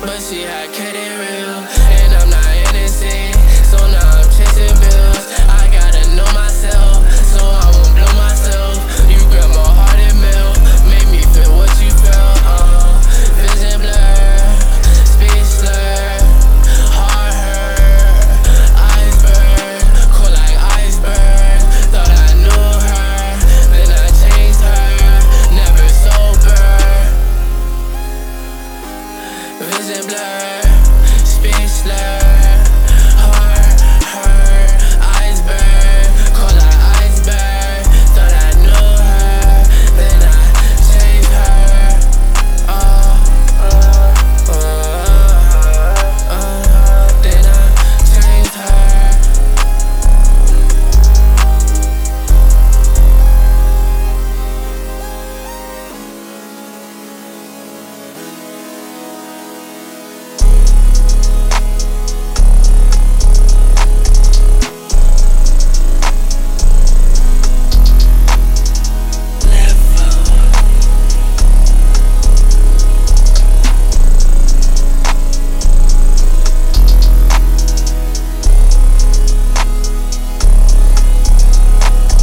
But she had Katy vision blur, speech slur.